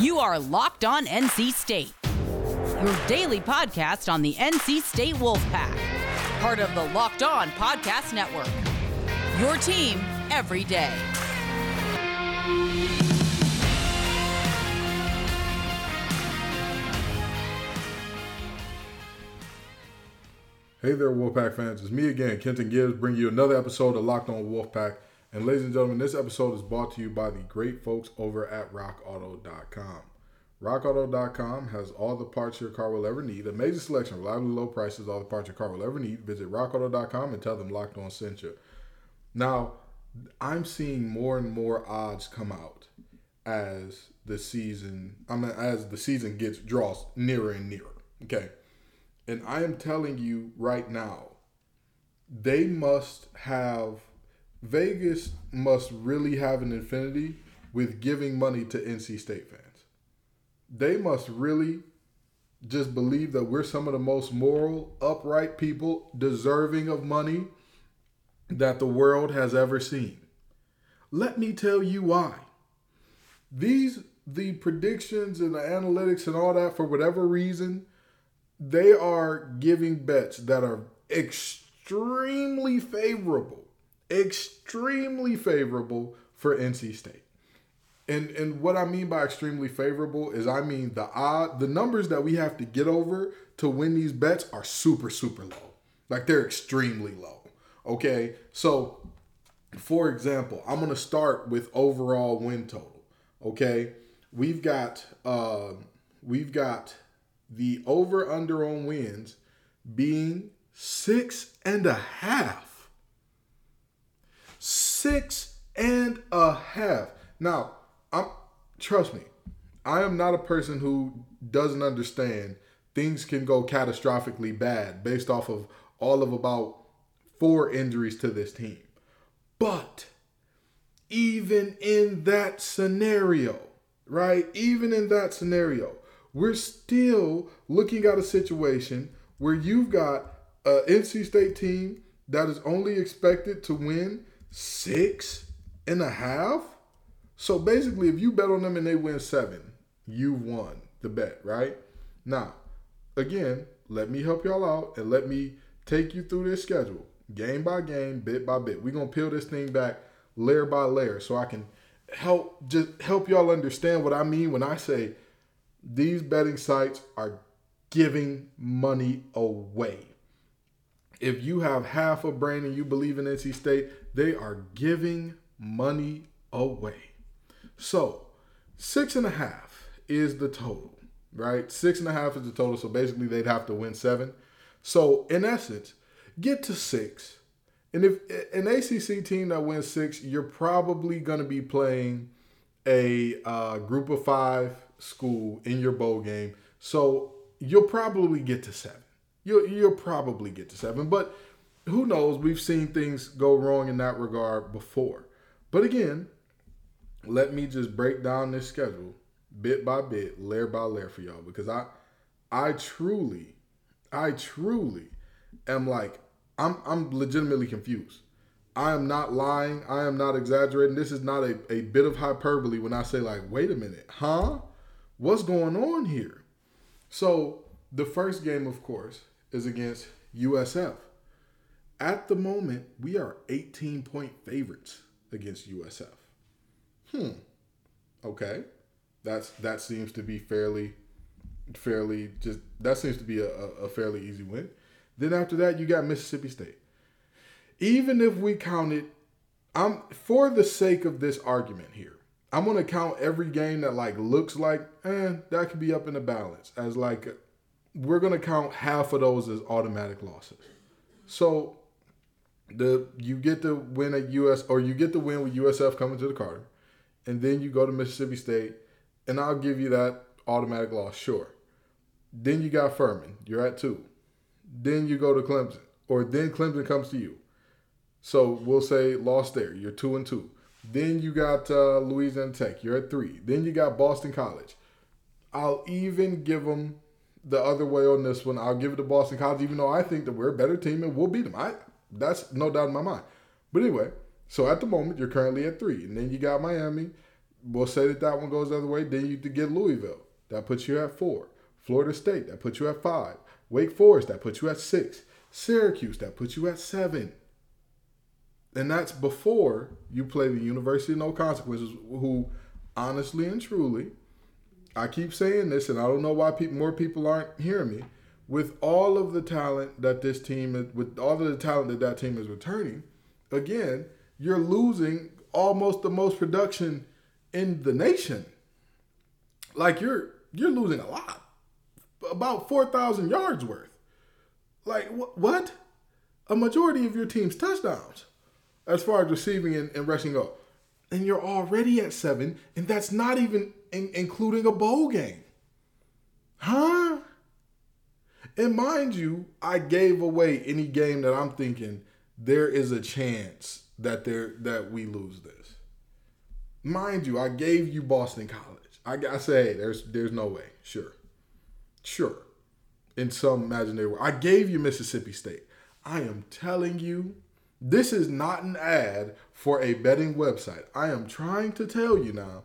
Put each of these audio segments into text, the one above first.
You are Locked On NC State, your daily podcast on the NC State Wolfpack, part of the Locked On Podcast Network. Your team every day. Hey there, Wolfpack fans. It's me again, Kenton Gibbs, bringing you another episode of Locked On Wolfpack. And ladies and gentlemen, this episode is brought to you by the great folks over at RockAuto.com. RockAuto.com has all the parts your car will ever need. Amazing selection, reliably low prices, all the parts your car will ever need. Visit RockAuto.com and tell them Locked On sent you. Now, I'm seeing more and more odds come out as the season, I mean, as the season gets draws nearer and nearer. Okay. And I am telling you right now, they must have Vegas must really have an infinity with giving money to NC State fans. They must really just believe that we're some of the most moral, upright people deserving of money that the world has ever seen. Let me tell you why. These the predictions and the analytics and all that for whatever reason they are giving bets that are extremely favorable, extremely favorable for NC State. And and what I mean by extremely favorable is I mean the odd the numbers that we have to get over to win these bets are super super low. Like they're extremely low. Okay? So for example, I'm going to start with overall win total. Okay? We've got uh, we've got the over under on wins being six and a half. Six and a half. Now, I'm trust me, I am not a person who doesn't understand things can go catastrophically bad based off of all of about four injuries to this team. But even in that scenario, right? Even in that scenario, we're still looking at a situation where you've got a NC State team that is only expected to win six and a half. So basically, if you bet on them and they win seven, you won the bet, right? Now, again, let me help y'all out and let me take you through this schedule, game by game, bit by bit. We're gonna peel this thing back layer by layer so I can help just help y'all understand what I mean when I say these betting sites are giving money away. If you have half a brain and you believe in NC State, they are giving money away. So, six and a half is the total, right? Six and a half is the total. So basically, they'd have to win seven. So, in essence, get to six. And if an ACC team that wins six, you're probably going to be playing a uh, group of five school in your bowl game. So you'll probably get to seven. You'll, you'll probably get to seven. But who knows? We've seen things go wrong in that regard before. But again, let me just break down this schedule bit by bit, layer by layer for y'all because I I truly, I truly am like, I'm I'm legitimately confused. I am not lying. I am not exaggerating. This is not a, a bit of hyperbole when I say, like, wait a minute, huh? what's going on here? So the first game, of course, is against USF. At the moment, we are 18 point favorites against USF. Hmm. Okay. That's that seems to be fairly fairly just that seems to be a, a fairly easy win. Then after that, you got Mississippi State. Even if we counted, I'm for the sake of this argument here, I'm gonna count every game that like looks like eh, that could be up in the balance as like we're gonna count half of those as automatic losses. So the you get the win at US or you get the win with USF coming to the Carter, and then you go to Mississippi State, and I'll give you that automatic loss, sure. Then you got Furman, you're at two. Then you go to Clemson, or then Clemson comes to you. So we'll say lost there, you're two and two. Then you got uh, Louisiana Tech. You're at three. Then you got Boston College. I'll even give them the other way on this one. I'll give it to Boston College, even though I think that we're a better team and we'll beat them. I that's no doubt in my mind. But anyway, so at the moment you're currently at three, and then you got Miami, we'll say that that one goes the other way. Then you get Louisville. That puts you at four. Florida State. That puts you at five. Wake Forest. That puts you at six. Syracuse. That puts you at seven. And that's before you play the University of No Consequences, who honestly and truly, I keep saying this, and I don't know why people, more people aren't hearing me. With all of the talent that this team, is, with all of the talent that that team is returning, again, you're losing almost the most production in the nation. Like you're you're losing a lot, about four thousand yards worth. Like wh- what? A majority of your team's touchdowns, as far as receiving and, and rushing go, and you're already at seven, and that's not even in, including a bowl game. Huh? And mind you, I gave away any game that I'm thinking there is a chance that there that we lose this. Mind you, I gave you Boston College. I, I say hey, there's there's no way. Sure, sure. In some imaginary way, I gave you Mississippi State. I am telling you, this is not an ad for a betting website. I am trying to tell you now.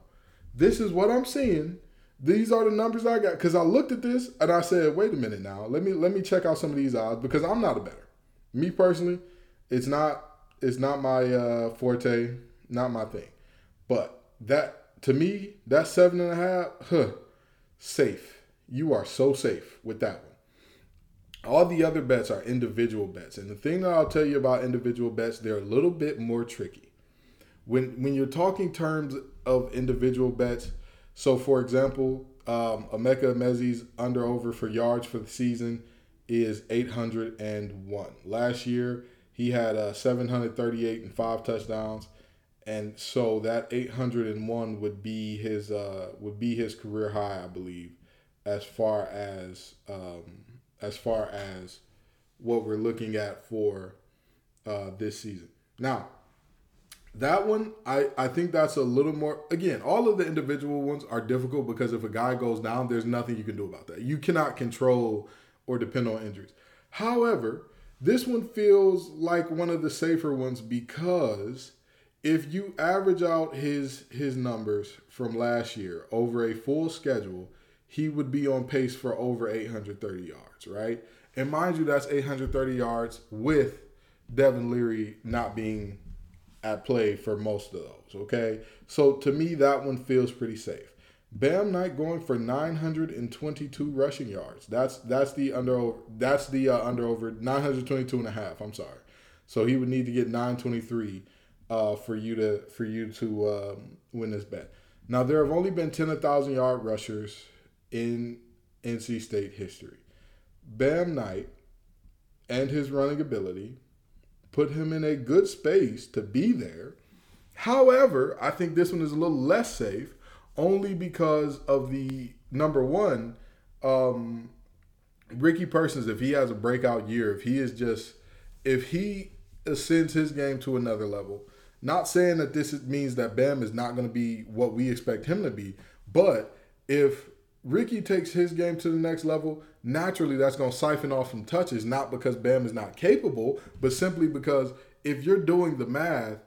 This is what I'm seeing. These are the numbers I got because I looked at this and I said, "Wait a minute now. Let me let me check out some of these odds because I'm not a better. Me personally, it's not it's not my uh, forte, not my thing. But that to me, that seven and a half, huh, safe. You are so safe with that one. All the other bets are individual bets, and the thing that I'll tell you about individual bets, they're a little bit more tricky. When when you're talking terms of individual bets, so for example, um, Emeka Emezie's under over for yards for the season is 801. Last year, he had uh, 738 and five touchdowns, and so that 801 would be his uh, would be his career high, I believe, as far as um, as far as what we're looking at for uh, this season. Now, that one, I, I think that's a little more. Again, all of the individual ones are difficult because if a guy goes down, there's nothing you can do about that. You cannot control or depend on injuries. However, this one feels like one of the safer ones because if you average out his his numbers from last year over a full schedule, he would be on pace for over 830 yards, right? And mind you, that's 830 yards with Devin Leary not being at play for most of those, okay? So to me, that one feels pretty safe. Bam Knight going for 922 rushing yards. That's that's the under that's the uh, under over 922 and a half. I'm sorry. So he would need to get 923 uh, for you to for you to um, win this bet. Now there have only been 10,000 yard rushers in NC State history. Bam Knight and his running ability put him in a good space to be there. However, I think this one is a little less safe only because of the number one, um, Ricky Persons, if he has a breakout year, if he is just, if he ascends his game to another level, not saying that this means that Bam is not going to be what we expect him to be, but if Ricky takes his game to the next level, naturally that's going to siphon off some touches, not because Bam is not capable, but simply because if you're doing the math,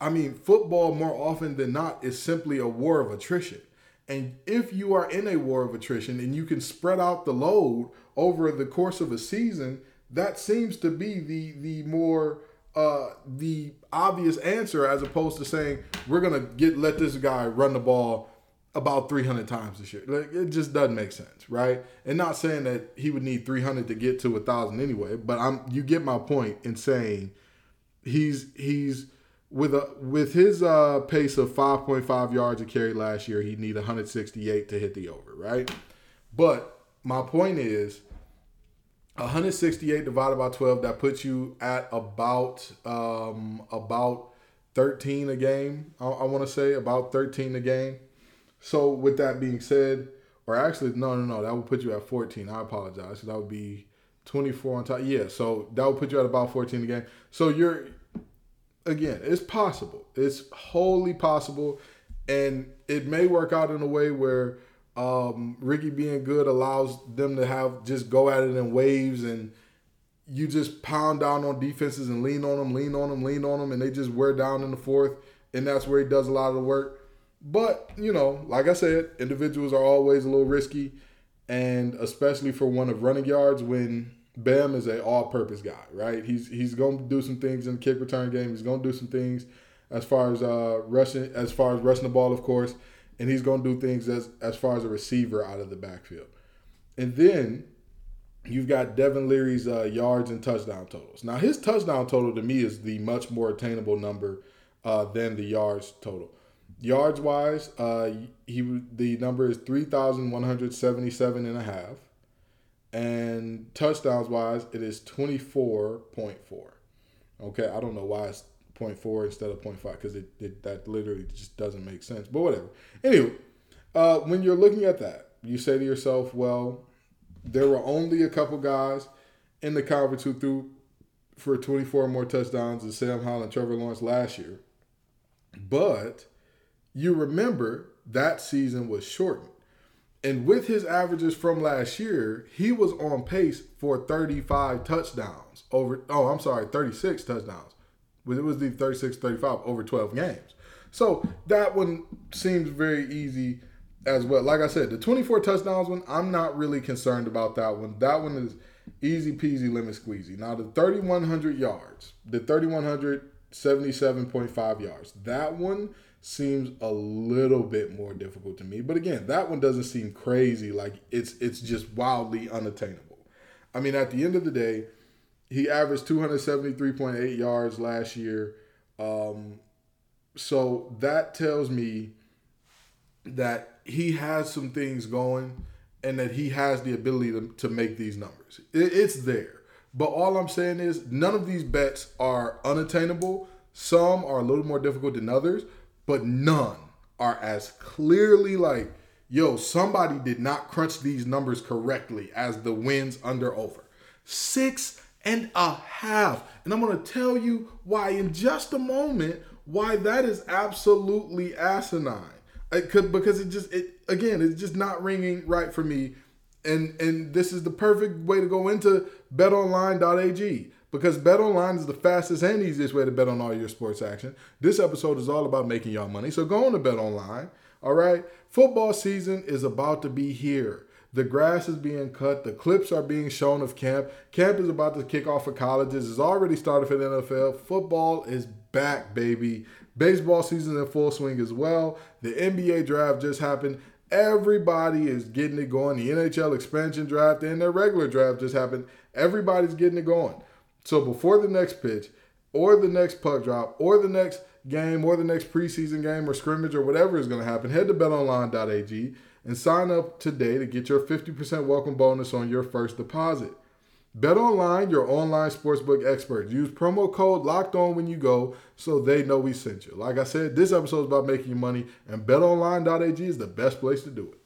I mean, football more often than not is simply a war of attrition. And if you are in a war of attrition and you can spread out the load over the course of a season, that seems to be the the more uh, the obvious answer as opposed to saying we're gonna get let this guy run the ball about 300 times this year. Like it just doesn't make sense, right? And not saying that he would need 300 to get to a thousand anyway, but I'm you get my point in saying he's he's with a with his uh, pace of 5.5 yards a carry last year, he'd need 168 to hit the over, right? But my point is 168 divided by 12 that puts you at about um, about 13 a game. I, I want to say about 13 a game. So with that being said, or actually no no no, that would put you at 14. I apologize. That would be 24 on top. Yeah, so that would put you at about 14 a game. So you're again, it's possible. It's wholly possible, and it may work out in a way where um, Ricky being good allows them to have just go at it in waves, and you just pound down on defenses and lean on them, lean on them, lean on them, and they just wear down in the fourth, and that's where he does a lot of the work. But, you know, like I said, individuals are always a little risky, and especially for one of running yards when Bam is a all-purpose guy, right? He's he's to do some things in the kick return game. He's to do some things as far as uh, rushing, as far as rushing the ball, of course, and he's to do things as as far as a receiver out of the backfield. And then you've got Devin Leary's uh, yards and touchdown totals. Now his touchdown total to me is the much more attainable number uh, than the yards total. Yards wise, uh, he the number is 3,177 and a half. And touchdowns wise, it is 24.4. Okay, I don't know why it's 0.4 instead of 0.5 because it, it, that literally just doesn't make sense. But whatever. Anyway, uh, when you're looking at that, you say to yourself, well, there were only a couple guys in the conference who threw for 24 more touchdowns than Sam Howell and Trevor Lawrence last year. But you remember that season was shortened. And with his averages from last year, he was on pace for 35 touchdowns over, oh, I'm sorry, 36 touchdowns. It was the 36 35 over 12 games. So that one seems very easy as well. Like I said, the 24 touchdowns one, I'm not really concerned about that one. That one is easy peasy lemon squeezy. Now the 3100 yards, the 3177.5 yards, that one seems a little bit more difficult to me. But again, that one doesn't seem crazy. Like it's it's just wildly unattainable. I mean, at the end of the day, he averaged 273.8 yards last year. Um, so that tells me that he has some things going and that he has the ability to, to make these numbers. It, it's there. But all I'm saying is none of these bets are unattainable. Some are a little more difficult than others, but none are as clearly like, yo, somebody did not crunch these numbers correctly as the wins under over. Six and a half. And I'm going to tell you why in just a moment why that is absolutely asinine. It could because it just it again it's just not ringing right for me, and and this is the perfect way to go into BetOnline.ag because Bet Online is the fastest and easiest way to bet on all your sports action. This episode is all about making y'all money, so go on to Bet Online. All right, football season is about to be here. The grass is being cut. The clips are being shown of camp. Camp is about to kick off for colleges. It's already started for the NFL. Football is back, baby. Baseball season in full swing as well. The NBA draft just happened. Everybody is getting it going. The NHL expansion draft and their regular draft just happened. Everybody's getting it going. So before the next pitch, or the next puck drop, or the next game, or the next preseason game or scrimmage or whatever is going to happen, head to betonline.ag and sign up today to get your 50% welcome bonus on your first deposit. Bet online, your online sportsbook experts. Use promo code locked on when you go so they know we sent you. Like I said, this episode is about making money, and betonline.ag is the best place to do it.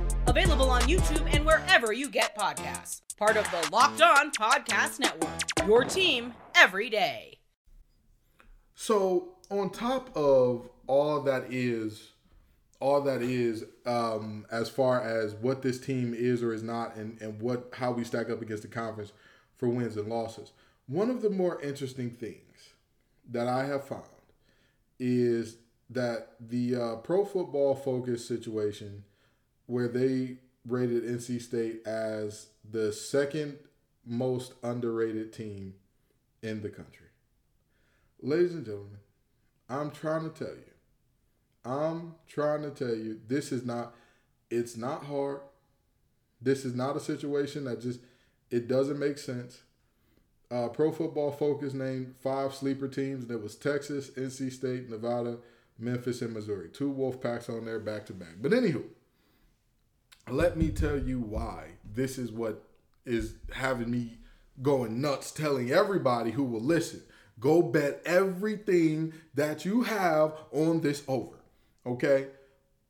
Available on YouTube and wherever you get podcasts. Part of the Locked On Podcast Network. Your team every day. So, on top of all that is all that is um, as far as what this team is or is not and, and what how we stack up against the conference for wins and losses. One of the more interesting things that I have found is that the uh, pro football focus situation where they rated NC State as the second most underrated team in the country. Ladies and gentlemen, I'm trying to tell you I'm trying to tell you, this is not, it's not hard. This is not a situation that just, it doesn't make sense. Uh, Pro Football Focus named five sleeper teams. There was Texas, NC State, Nevada, Memphis, and Missouri. Two Wolf Packs on there back to back. But anywho, let me tell you why this is what is having me going nuts, telling everybody who will listen. Go bet everything that you have on this over. Okay?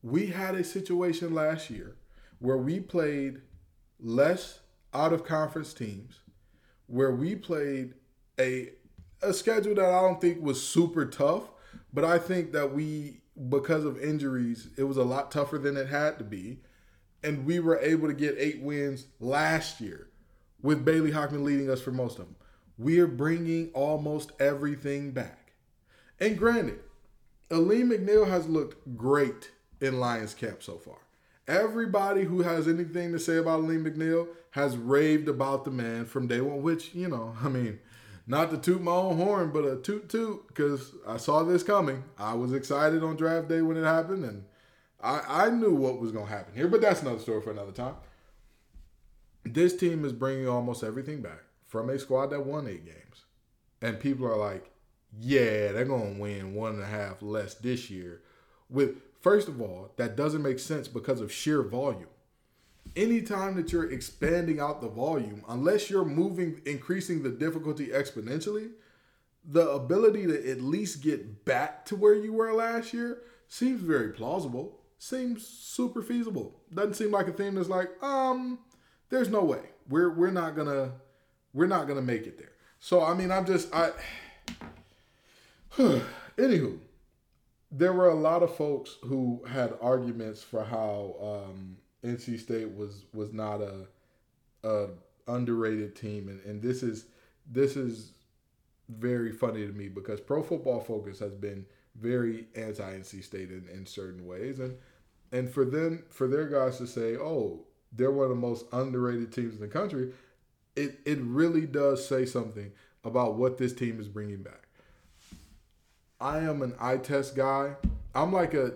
we had a situation last year where we played less out of conference teams, where we played a a schedule that I don't think was super tough, but I think that we because of injuries, it was a lot tougher than it had to be. And we were able to get eight wins last year with Bailey Hockman leading us for most of them. We are bringing almost everything back. And granted, Alim McNeill has looked great in Lions camp so far. Everybody who has anything to say about Alim McNeill has raved about the man from day one, which, you know, I mean, not to toot my own horn, but a toot toot because I saw this coming. I was excited on draft day when it happened, and I, I knew what was going to happen here, but that's another story for another time. This team is bringing almost everything back from a squad that won eight games. And people are like, yeah, they're going to win one and a half less this year. With, first of all, that doesn't make sense because of sheer volume anytime that you're expanding out the volume, unless you're moving, increasing the difficulty exponentially, the ability to at least get back to where you were last year seems very plausible. Seems super feasible. Doesn't seem like a thing that's like, um, there's no way. We're we're not gonna we're not gonna make it there. So I mean I'm just I anywho, there were a lot of folks who had arguments for how um NC State was was not a, a underrated team, and, and this is this is very funny to me because Pro Football Focus has been very anti NC State in, in certain ways, and and for them for their guys to say, oh, they're one of the most underrated teams in the country, it it really does say something about what this team is bringing back. I am an eye test guy. I'm like a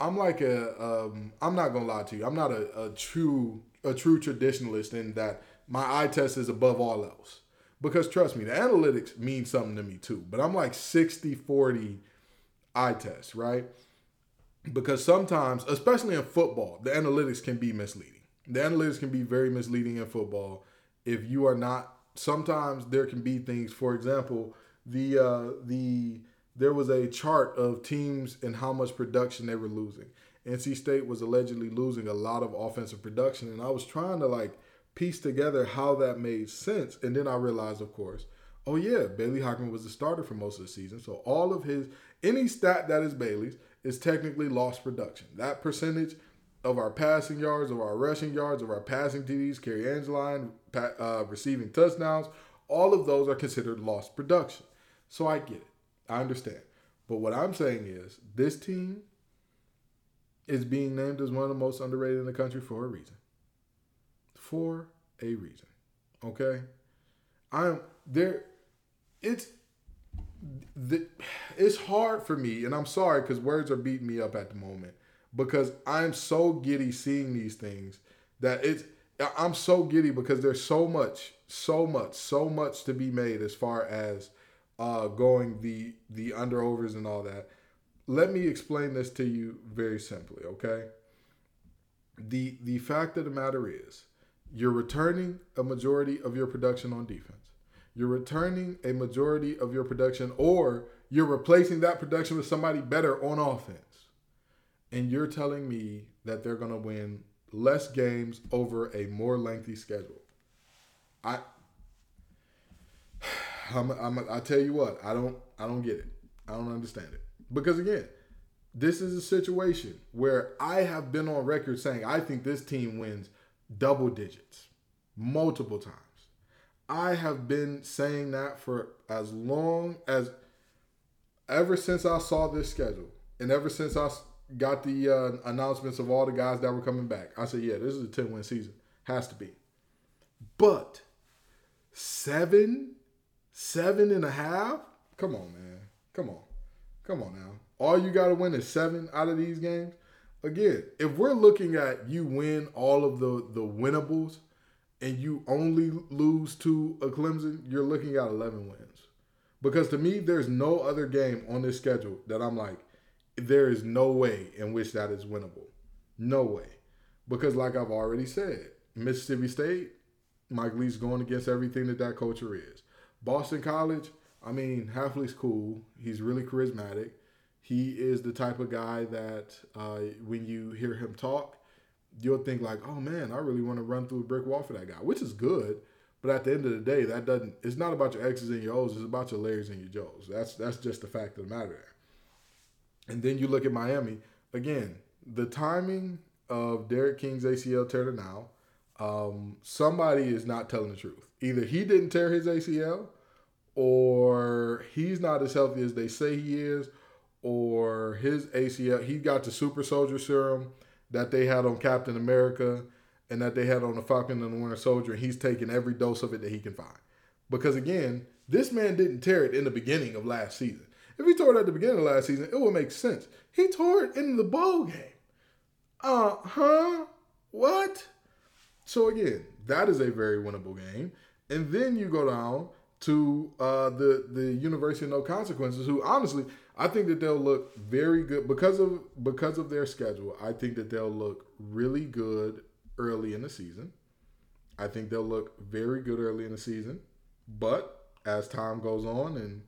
I'm like a um, I'm not gonna lie to you. I'm not a, a true a true traditionalist in that my eye test is above all else. Because trust me, the analytics mean something to me too. But I'm like 60 40 eye test, right? Because sometimes, especially in football, the analytics can be misleading. The analytics can be very misleading in football if you are not sometimes there can be things, for example, the uh the there was a chart of teams and how much production they were losing. NC State was allegedly losing a lot of offensive production, and I was trying to like piece together how that made sense. And then I realized, of course, oh yeah, Bailey Hockman was the starter for most of the season. So all of his any stat that is Bailey's is technically lost production. That percentage of our passing yards, of our rushing yards, of our passing TDs, Cary Angeline, uh, receiving touchdowns, all of those are considered lost production. So I get it. I understand. But what I'm saying is this team is being named as one of the most underrated in the country for a reason. For a reason. Okay? I'm there it's the, it's hard for me and I'm sorry cuz words are beating me up at the moment because I'm so giddy seeing these things that it's I'm so giddy because there's so much so much so much to be made as far as uh, going the the under overs and all that. Let me explain this to you very simply, okay? The the fact of the matter is, you're returning a majority of your production on defense. You're returning a majority of your production, or you're replacing that production with somebody better on offense. And you're telling me that they're going to win less games over a more lengthy schedule. I I'm, I'm, I tell you what, I don't, I don't get it. I don't understand it because again, this is a situation where I have been on record saying I think this team wins double digits multiple times. I have been saying that for as long as ever since I saw this schedule and ever since I got the uh, announcements of all the guys that were coming back. I said, yeah, this is a 10 win season. Has to be. But seven Seven and a half? Come on, man. Come on. Come on now. All you got to win is seven out of these games. Again, if we're looking at you win all of the, the winnables and you only lose to a Clemson, you're looking at 11 wins. Because to me, there's no other game on this schedule that I'm like, there is no way in which that is winnable. No way. Because, like I've already said, Mississippi State, Mike Leach going against everything that that culture is. Boston College, I mean, Hafley's cool. He's really charismatic. He is the type of guy that uh, when you hear him talk, you'll think like, "Oh man, I really want to run through a brick wall for that guy," which is good. But at the end of the day, that doesn't. It's not about your X's and your O's. It's about your layers and your Joes. That's that's just the fact of the matter. There. And then you look at Miami again. The timing of D'Eriq King's ACL tear to now, um, somebody is not telling the truth. Either he didn't tear his ACL, or he's not as healthy as they say he is, or his ACL he got the super soldier serum that they had on Captain America and that they had on the Falcon and the Winter Soldier, and he's taking every dose of it that he can find. Because again, this man didn't tear it in the beginning of last season. If he tore it at the beginning of last season, it would make sense. He tore it in the bowl game. Uh huh. What? So again, that is a very winnable game. And then you go down to uh, the the University of No Consequences, who honestly I think that they'll look very good because of because of their schedule. I think that they'll look really good early in the season. I think they'll look very good early in the season, but as time goes on and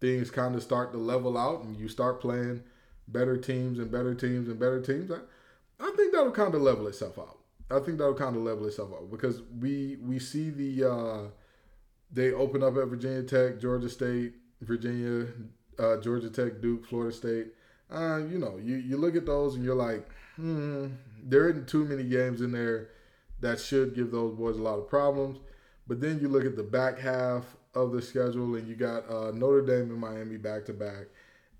things kind of start to level out and you start playing better teams and better teams and better teams, I, I think that'll kind of level itself out. I think that'll kind of level itself out because we we see the uh, they open up at Virginia Tech, Georgia State, Virginia, uh, Georgia Tech, Duke, Florida State. Uh, you know, you, you look at those and you're like, hmm, there isn't too many games in there that should give those boys a lot of problems. But then you look at the back half of the schedule and you got uh, Notre Dame and Miami back to back.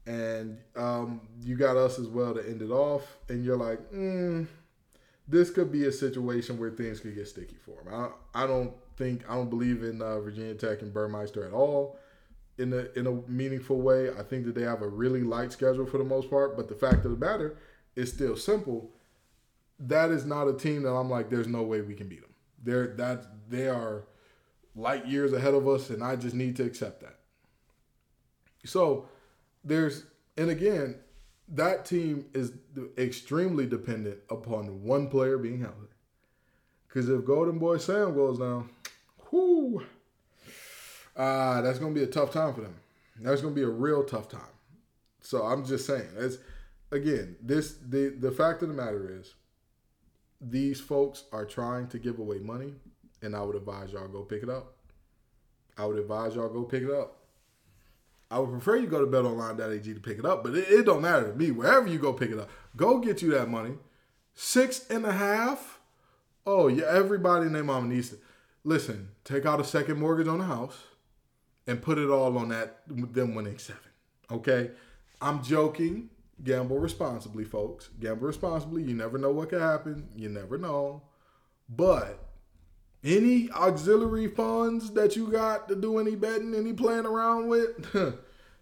And um, you got us as well to end it off. And you're like, hmm, this could be a situation where things could get sticky for them. I, I don't think, I don't believe in uh, Virginia Tech and Burmeister at all in a in a meaningful way. I think that they have a really light schedule for the most part, but the fact of the matter is still simple. That is not a team that I'm like, there's no way we can beat them. They're that they are light years ahead of us, and I just need to accept that. So there's and again, that team is extremely dependent upon one player being healthy. Because if Golden Boy Sam goes down, whoo, uh, that's going to be a tough time for them. That's going to be a real tough time. So I'm just saying, it's again, this the the fact of the matter is, these folks are trying to give away money, and I would advise y'all go pick it up. I would advise y'all go pick it up. I would prefer you go to betonline.ag to pick it up, but it, it don't matter to me. Wherever you go pick it up, go get you that money. Six and a half. Oh yeah, everybody in their mama needs to listen. Take out a second mortgage on the house and put it all on that them winning seven. Okay, I'm joking. Gamble responsibly, folks. Gamble responsibly. You never know what could happen. You never know. But any auxiliary funds that you got to do any betting, any playing around with,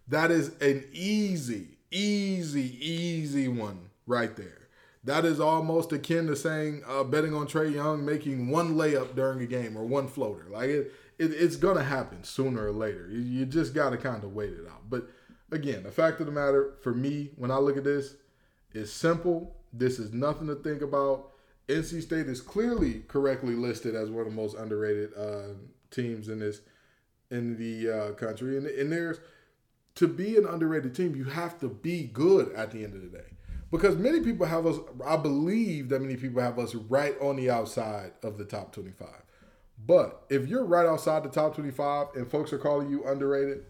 that is an easy, easy, easy one right there. That is almost akin to saying uh, betting on Trae Young making one layup during a game or one floater. Like it, it, it's gonna happen sooner or later. You, you just gotta kind of wait it out. But again, the fact of the matter for me, when I look at this, is simple. This is nothing to think about. NC State is clearly correctly listed as one of the most underrated uh, teams in this in the uh, country, and, and there's to be an underrated team, you have to be good at the end of the day. Because many people have us, I believe that many people have us right on the outside of the top 25. But if you're right outside the top 25 and folks are calling you underrated,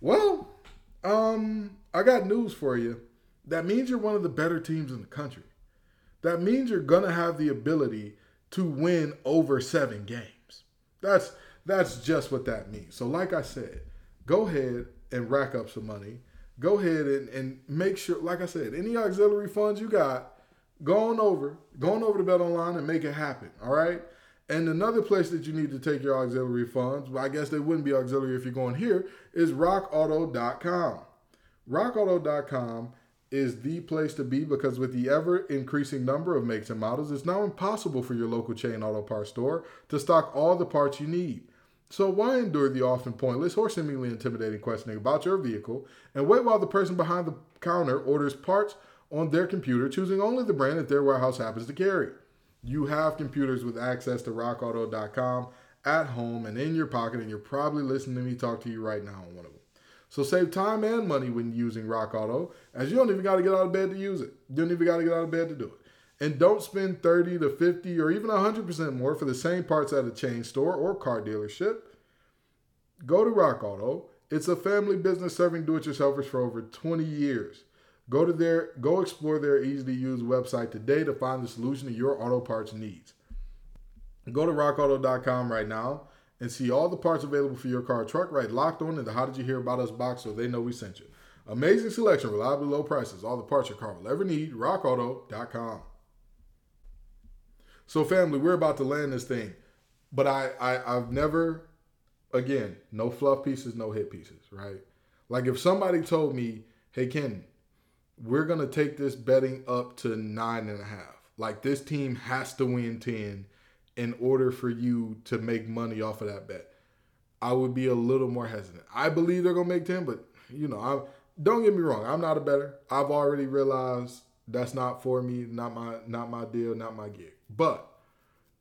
well, um, I got news for you. That means you're one of the better teams in the country. That means you're gonna have the ability to win over seven games. That's that's just what that means. So, like I said, go ahead and rack up some money. Go ahead and, and make sure, like I said, any auxiliary funds you got, go on over, go on over to Bet Online and make it happen. All right. And another place that you need to take your auxiliary funds, I guess they wouldn't be auxiliary if you're going here, is rockauto.com. Rockauto.com is the place to be because with the ever increasing number of makes and models, it's now impossible for your local chain auto parts store to stock all the parts you need. So why endure the often pointless or seemingly intimidating questioning about your vehicle and wait while the person behind the counter orders parts on their computer, choosing only the brand that their warehouse happens to carry? You have computers with access to rockauto.com at home and in your pocket, and you're probably listening to me talk to you right now on one of them. So save time and money when using Rock Auto, as you don't even got to get out of bed to use it. You don't even got to get out of bed to do it. And don't spend 30 to 50 or even 100% more for the same parts at a chain store or car dealership. Go to Rock Auto. It's a family business serving do-it-yourselfers for over 20 years. Go to their go explore their easy to use website today to find the solution to your auto parts needs. Go to rockauto.com right now and see all the parts available for your car truck right locked on in the How Did You Hear About Us box so they know we sent you. Amazing selection, reliably low prices, all the parts your car will ever need. RockAuto.com. So, family, we're about to land this thing, but I, I I've never, again, no fluff pieces, no hit pieces, right? Like if somebody told me, "Hey, Ken, we're gonna take this betting up to nine and a half. Like this team has to win ten in order for you to make money off of that bet. I would be a little more hesitant. I believe they're gonna make 10, but you know, I don't get me wrong, I'm not a better. I've already realized that's not for me, not my not my deal, not my gig. But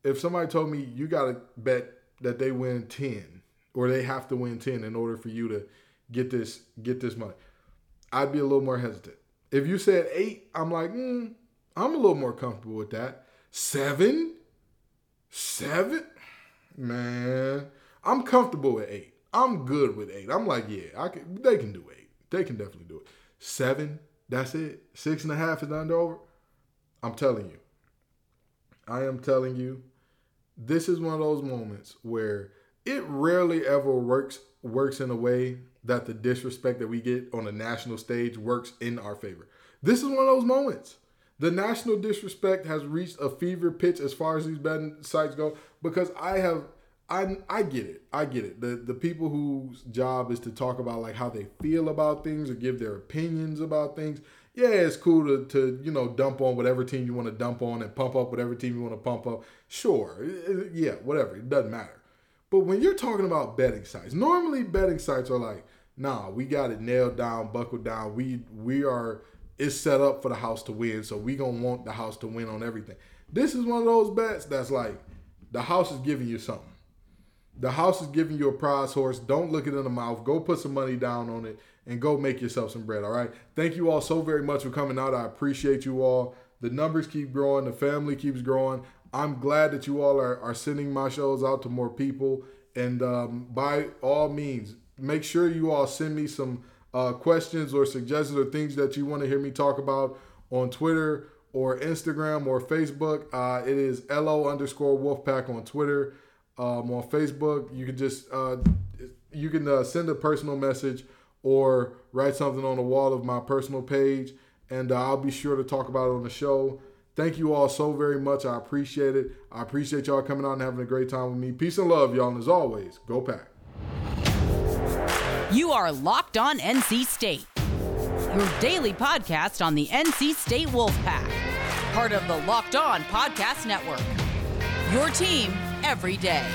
if somebody told me you gotta bet that they win 10 or they have to win 10 in order for you to get this get this money, I'd be a little more hesitant. If you said eight, I'm like, mm, I'm a little more comfortable with that. Seven? Seven? Man, I'm comfortable with eight. I'm good with eight. I'm like, yeah, I can. They can do eight. They can definitely do it. Seven, that's it. Six and a half is under over. I'm telling you. I am telling you. This is one of those moments where it rarely ever works works in a way that the disrespect that we get on a national stage works in our favor. This is one of those moments. The national disrespect has reached a fever pitch as far as these betting sites go because I have I I get it. I get it. The the people whose job is to talk about like how they feel about things or give their opinions about things. Yeah, it's cool to, to you know dump on whatever team you want to dump on and pump up whatever team you want to pump up. Sure, yeah, whatever. It doesn't matter. But when you're talking about betting sites, normally betting sites are like, nah, we got it nailed down, buckled down. We we are it's set up for the house to win, so we gonna want the house to win on everything. This is one of those bets that's like the house is giving you something. The house is giving you a prize horse. Don't look it in the mouth. Go put some money down on it and go make yourself some bread. All right. Thank you all so very much for coming out. I appreciate you all. The numbers keep growing. The family keeps growing. I'm glad that you all are, are sending my shows out to more people. And um, by all means, make sure you all send me some uh, questions or suggestions or things that you want to hear me talk about on Twitter or Instagram or Facebook. Uh, it is LO underscore Wolfpack on Twitter. Um, on Facebook, you can just uh, you can uh, send a personal message or write something on the wall of my personal page, and uh, I'll be sure to talk about it on the show. Thank you all so very much. I appreciate it. I appreciate y'all coming out and having a great time with me. Peace and love, y'all. And as always, go pack. You are Locked On NC State, your daily podcast on the NC State Wolfpack, part of the Locked On Podcast Network. Your team every day.